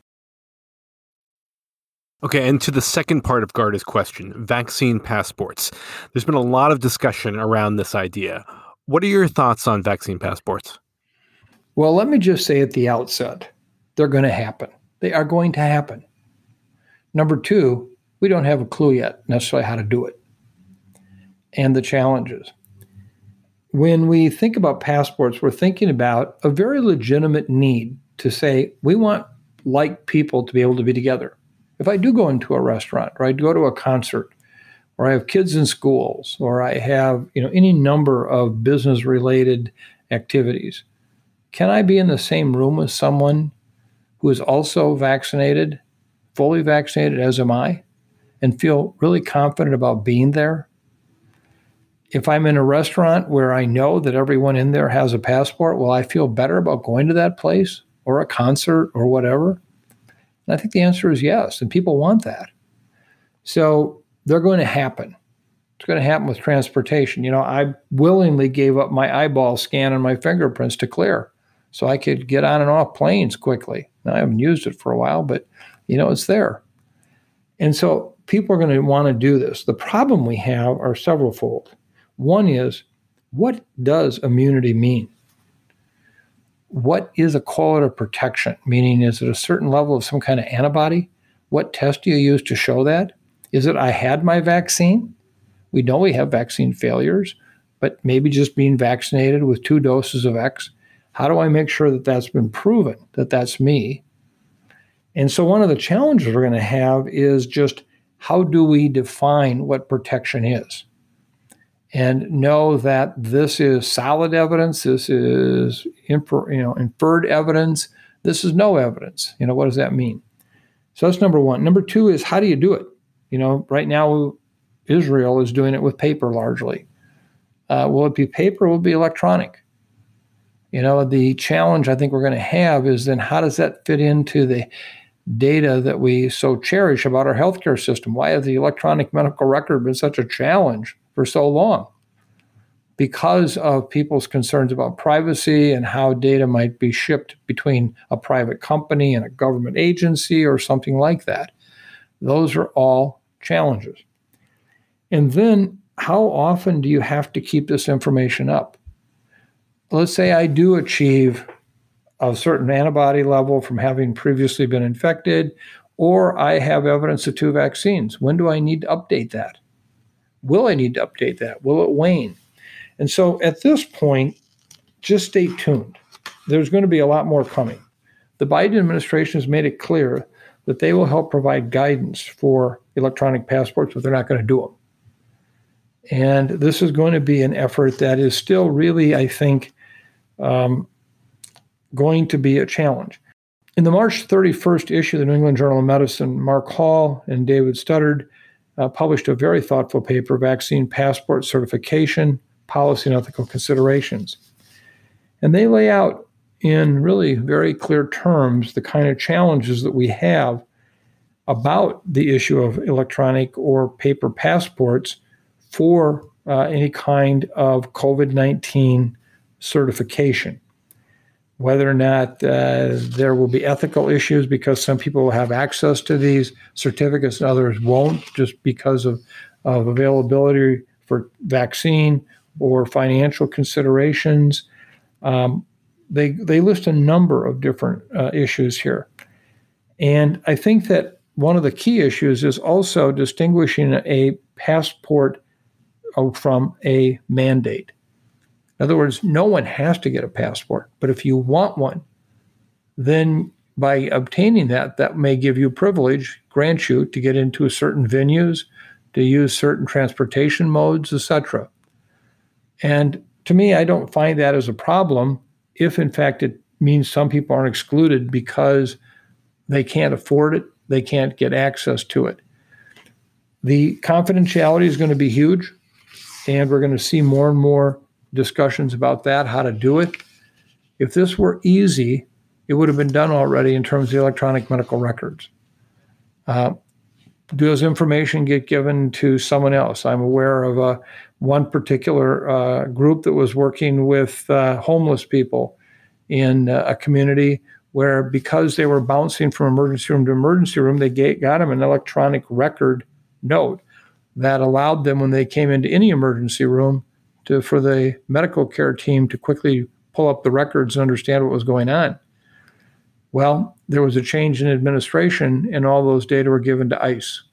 Okay, and to the second part of Garda's question vaccine passports. There's been a lot of discussion around this idea. What are your thoughts on vaccine passports? Well, let me just say at the outset they're going to happen. They are going to happen. Number two, we don't have a clue yet necessarily how to do it and the challenges. When we think about passports, we're thinking about a very legitimate need to say we want like people to be able to be together. If I do go into a restaurant or I go to a concert or I have kids in schools or I have, you know, any number of business related activities, can I be in the same room with someone who is also vaccinated, fully vaccinated as am I, and feel really confident about being there? If I'm in a restaurant where I know that everyone in there has a passport, will I feel better about going to that place or a concert or whatever? And I think the answer is yes, and people want that. So they're going to happen. It's going to happen with transportation. You know, I willingly gave up my eyeball scan and my fingerprints to clear so I could get on and off planes quickly. Now, I haven't used it for a while, but you know, it's there. And so people are going to want to do this. The problem we have are several fold. One is what does immunity mean? What is a correlate of protection? Meaning, is it a certain level of some kind of antibody? What test do you use to show that? Is it I had my vaccine? We know we have vaccine failures, but maybe just being vaccinated with two doses of X. How do I make sure that that's been proven that that's me? And so, one of the challenges we're going to have is just how do we define what protection is? And know that this is solid evidence, this is infer, you know, inferred evidence, this is no evidence. You know, what does that mean? So that's number one. Number two is how do you do it? You know, right now Israel is doing it with paper largely. Uh, will it be paper? Will it be electronic? You know, the challenge I think we're going to have is then how does that fit into the data that we so cherish about our healthcare system. Why has the electronic medical record been such a challenge for so long? Because of people's concerns about privacy and how data might be shipped between a private company and a government agency or something like that. Those are all challenges. And then, how often do you have to keep this information up? Let's say I do achieve a certain antibody level from having previously been infected, or I have evidence of two vaccines. When do I need to update that? Will I need to update that? Will it wane? And so at this point, just stay tuned. There's going to be a lot more coming. The Biden administration has made it clear that they will help provide guidance for electronic passports, but they're not going to do them. And this is going to be an effort that is still really, I think, um, going to be a challenge. In the March 31st issue of the New England Journal of Medicine, Mark Hall and David Studdert uh, published a very thoughtful paper, Vaccine Passport Certification Policy and Ethical Considerations. And they lay out in really very clear terms the kind of challenges that we have about the issue of electronic or paper passports for uh, any kind of COVID 19 certification whether or not uh, there will be ethical issues because some people will have access to these certificates and others won't just because of, of availability for vaccine or financial considerations. Um, they, they list a number of different uh, issues here. And I think that one of the key issues is also distinguishing a passport uh, from a mandate. In other words, no one has to get a passport, but if you want one, then by obtaining that, that may give you privilege, grant you to get into certain venues, to use certain transportation modes, etc. And to me, I don't find that as a problem if, in fact, it means some people aren't excluded because they can't afford it, they can't get access to it. The confidentiality is going to be huge, and we're going to see more and more discussions about that, how to do it. If this were easy, it would have been done already in terms of electronic medical records. Uh, does information get given to someone else? I'm aware of a, one particular uh, group that was working with uh, homeless people in uh, a community where, because they were bouncing from emergency room to emergency room, they get, got them an electronic record note that allowed them, when they came into any emergency room, to, for the medical care team to quickly pull up the records and understand what was going on. Well, there was a change in administration, and all those data were given to ICE.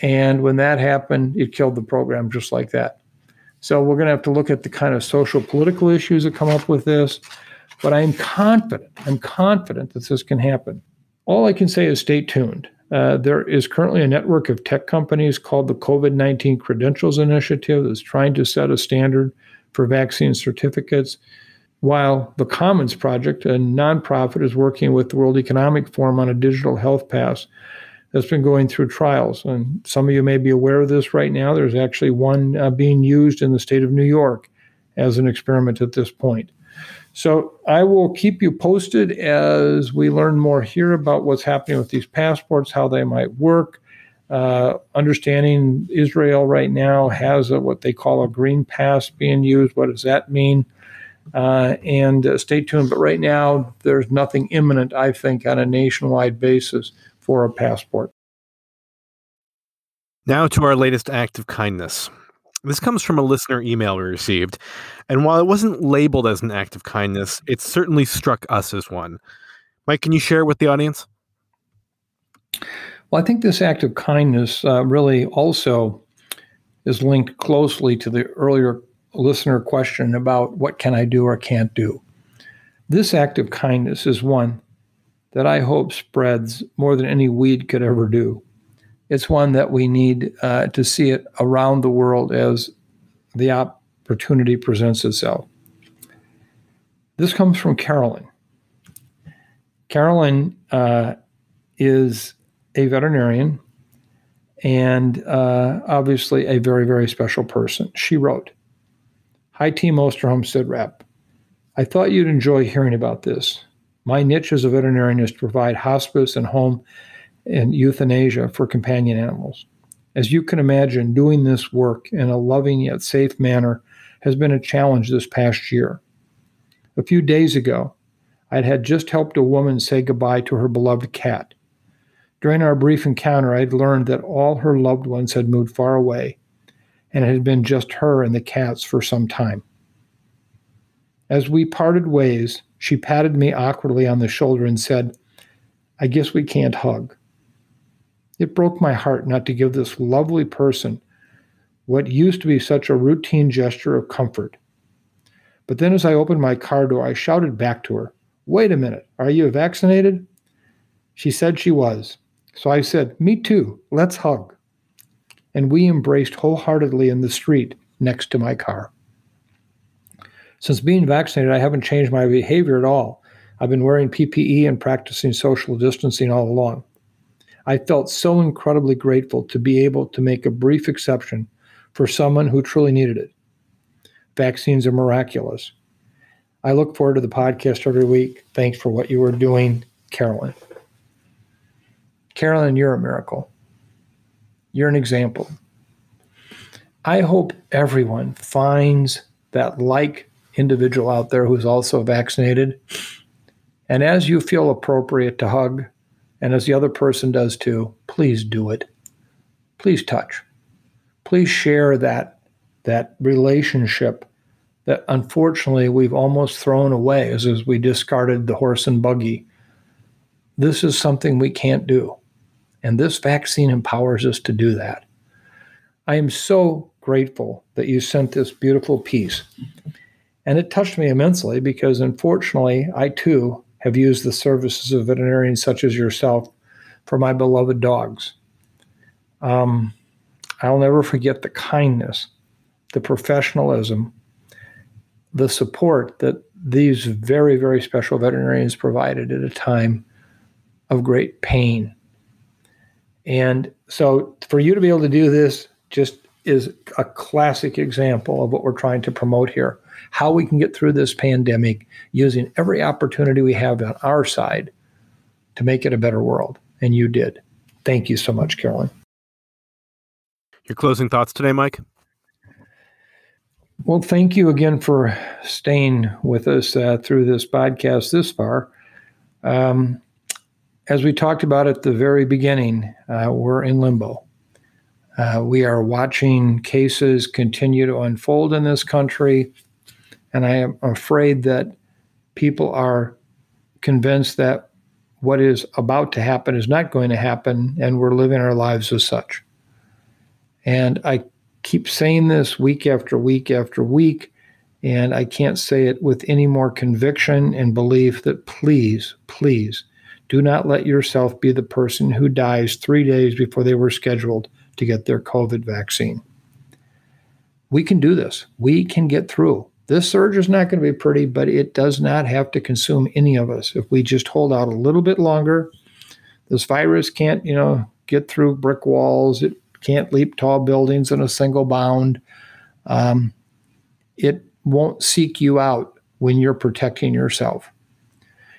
And when that happened, it killed the program just like that. So we're going to have to look at the kind of social political issues that come up with this. But I'm confident, I'm confident that this can happen. All I can say is stay tuned. Uh, there is currently a network of tech companies called the COVID 19 Credentials Initiative that's trying to set a standard for vaccine certificates, while the Commons Project, a nonprofit, is working with the World Economic Forum on a digital health pass that's been going through trials. And some of you may be aware of this right now. There's actually one uh, being used in the state of New York as an experiment at this point. So I will keep you posted as we learn more here about what's happening with these passports, how they might work. Uh, understanding Israel right now has a, what they call a green pass being used. What does that mean? Uh, and uh, stay tuned. But right now, there's nothing imminent, I think, on a nationwide basis for a passport. Now to our latest act of kindness. This comes from a listener email we received, and while it wasn't labeled as an act of kindness, it certainly struck us as one. Mike, can you share it with the audience? Well, I think this act of kindness uh, really also is linked closely to the earlier listener question about what can I do or can't do. This act of kindness is one that I hope spreads more than any weed could ever do. It's one that we need uh, to see it around the world as the opportunity presents itself. This comes from Carolyn. Carolyn uh, is a veterinarian and uh, obviously a very, very special person. She wrote, Hi, Team Osterholm Sit Rep. I thought you'd enjoy hearing about this. My niche as a veterinarian is to provide hospice and home and euthanasia for companion animals. As you can imagine, doing this work in a loving yet safe manner has been a challenge this past year. A few days ago, I'd had just helped a woman say goodbye to her beloved cat. During our brief encounter, I'd learned that all her loved ones had moved far away, and it had been just her and the cats for some time. As we parted ways, she patted me awkwardly on the shoulder and said, I guess we can't hug. It broke my heart not to give this lovely person what used to be such a routine gesture of comfort. But then, as I opened my car door, I shouted back to her, Wait a minute, are you vaccinated? She said she was. So I said, Me too, let's hug. And we embraced wholeheartedly in the street next to my car. Since being vaccinated, I haven't changed my behavior at all. I've been wearing PPE and practicing social distancing all along. I felt so incredibly grateful to be able to make a brief exception for someone who truly needed it. Vaccines are miraculous. I look forward to the podcast every week. Thanks for what you are doing, Carolyn. Carolyn, you're a miracle. You're an example. I hope everyone finds that like individual out there who's also vaccinated. And as you feel appropriate to hug, and as the other person does too, please do it. Please touch. Please share that, that relationship that unfortunately we've almost thrown away as, as we discarded the horse and buggy. This is something we can't do. And this vaccine empowers us to do that. I am so grateful that you sent this beautiful piece. And it touched me immensely because unfortunately, I too have used the services of veterinarians such as yourself for my beloved dogs. Um, I'll never forget the kindness, the professionalism, the support that these very, very special veterinarians provided at a time of great pain. And so for you to be able to do this just is a classic example of what we're trying to promote here how we can get through this pandemic using every opportunity we have on our side to make it a better world. And you did. Thank you so much, Carolyn. Your closing thoughts today, Mike? Well, thank you again for staying with us uh, through this podcast this far. Um, as we talked about at the very beginning, uh, we're in limbo. Uh, we are watching cases continue to unfold in this country. And I am afraid that people are convinced that what is about to happen is not going to happen, and we're living our lives as such. And I keep saying this week after week after week, and I can't say it with any more conviction and belief that please, please do not let yourself be the person who dies three days before they were scheduled to get their COVID vaccine. We can do this. We can get through. This surge is not going to be pretty, but it does not have to consume any of us. If we just hold out a little bit longer, this virus can't, you know, get through brick walls. It can't leap tall buildings in a single bound. Um, it won't seek you out when you're protecting yourself.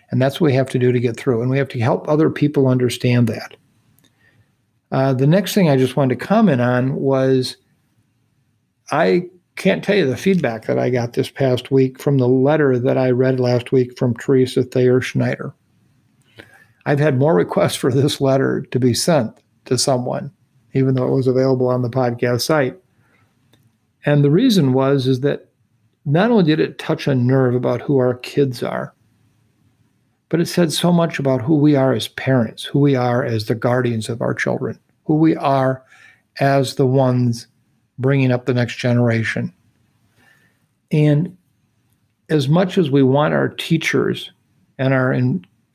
And that's what we have to do to get through. And we have to help other people understand that. Uh, the next thing I just wanted to comment on was I can't tell you the feedback that I got this past week from the letter that I read last week from Teresa Thayer Snyder. I've had more requests for this letter to be sent to someone, even though it was available on the podcast site. And the reason was is that not only did it touch a nerve about who our kids are, but it said so much about who we are as parents, who we are as the guardians of our children, who we are as the ones bringing up the next generation. And as much as we want our teachers and our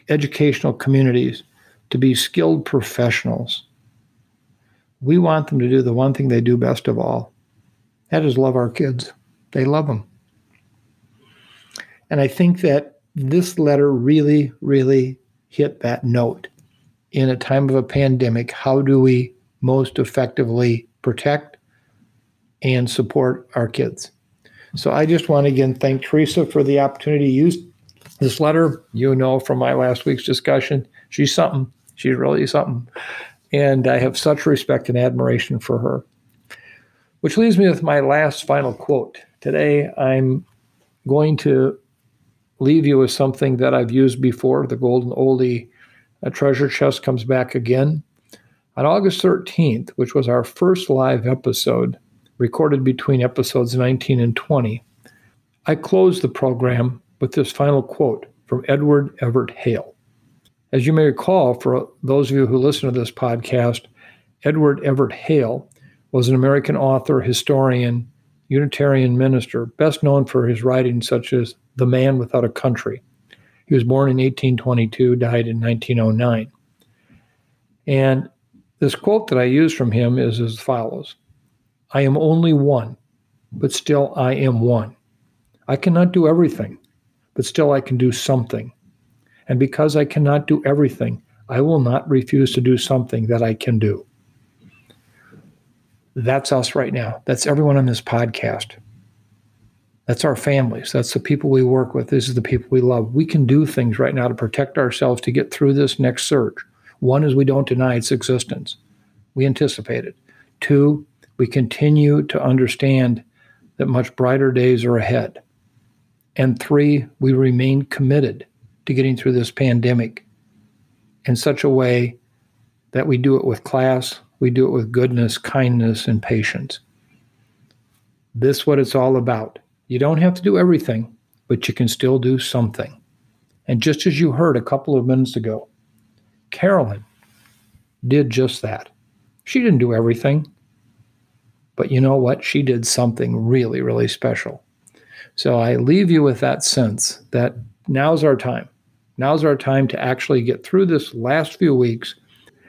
educational communities to be skilled professionals, we want them to do the one thing they do best of all that is love our kids. They love them. And I think that this letter really, really hit that note. In a time of a pandemic, how do we most effectively protect and support our kids? So I just want to again thank Teresa for the opportunity to use this letter. You know from my last week's discussion, she's something. She's really something. And I have such respect and admiration for her. Which leaves me with my last final quote. Today, I'm going to leave you with something that I've used before. The golden oldie a treasure chest comes back again. On August 13th, which was our first live episode, recorded between episodes 19 and 20, I close the program with this final quote from Edward Everett Hale. As you may recall, for those of you who listen to this podcast, Edward Everett Hale was an American author, historian, Unitarian minister, best known for his writings such as The Man Without a Country. He was born in 1822, died in 1909. And this quote that I use from him is as follows I am only one, but still I am one. I cannot do everything, but still I can do something. And because I cannot do everything, I will not refuse to do something that I can do. That's us right now. That's everyone on this podcast. That's our families. That's the people we work with. This is the people we love. We can do things right now to protect ourselves to get through this next surge. One is we don't deny its existence, we anticipate it. Two, we continue to understand that much brighter days are ahead. And three, we remain committed to getting through this pandemic in such a way that we do it with class, we do it with goodness, kindness, and patience. This is what it's all about. You don't have to do everything, but you can still do something. And just as you heard a couple of minutes ago, Carolyn did just that. She didn't do everything, but you know what? She did something really, really special. So I leave you with that sense that now's our time. Now's our time to actually get through this last few weeks.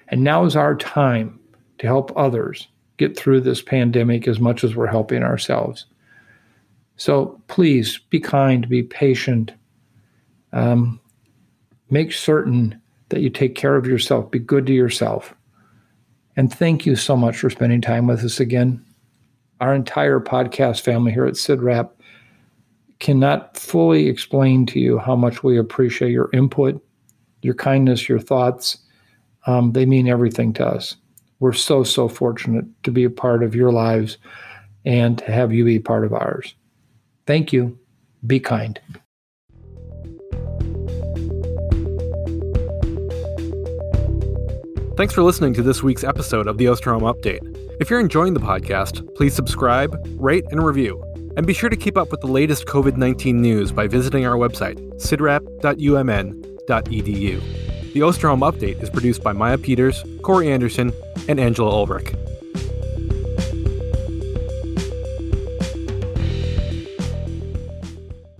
And now is our time to help others get through this pandemic as much as we're helping ourselves. So please be kind, be patient. Um, make certain that you take care of yourself, be good to yourself. And thank you so much for spending time with us again. Our entire podcast family here at CIDRAP cannot fully explain to you how much we appreciate your input, your kindness, your thoughts. Um, they mean everything to us. We're so, so fortunate to be a part of your lives and to have you be part of ours. Thank you. Be kind. Thanks for listening to this week's episode of the Osterholm Update. If you're enjoying the podcast, please subscribe, rate, and review. And be sure to keep up with the latest COVID 19 news by visiting our website, cidrap.umn.edu. The Osterholm Update is produced by Maya Peters, Corey Anderson, and Angela Ulrich.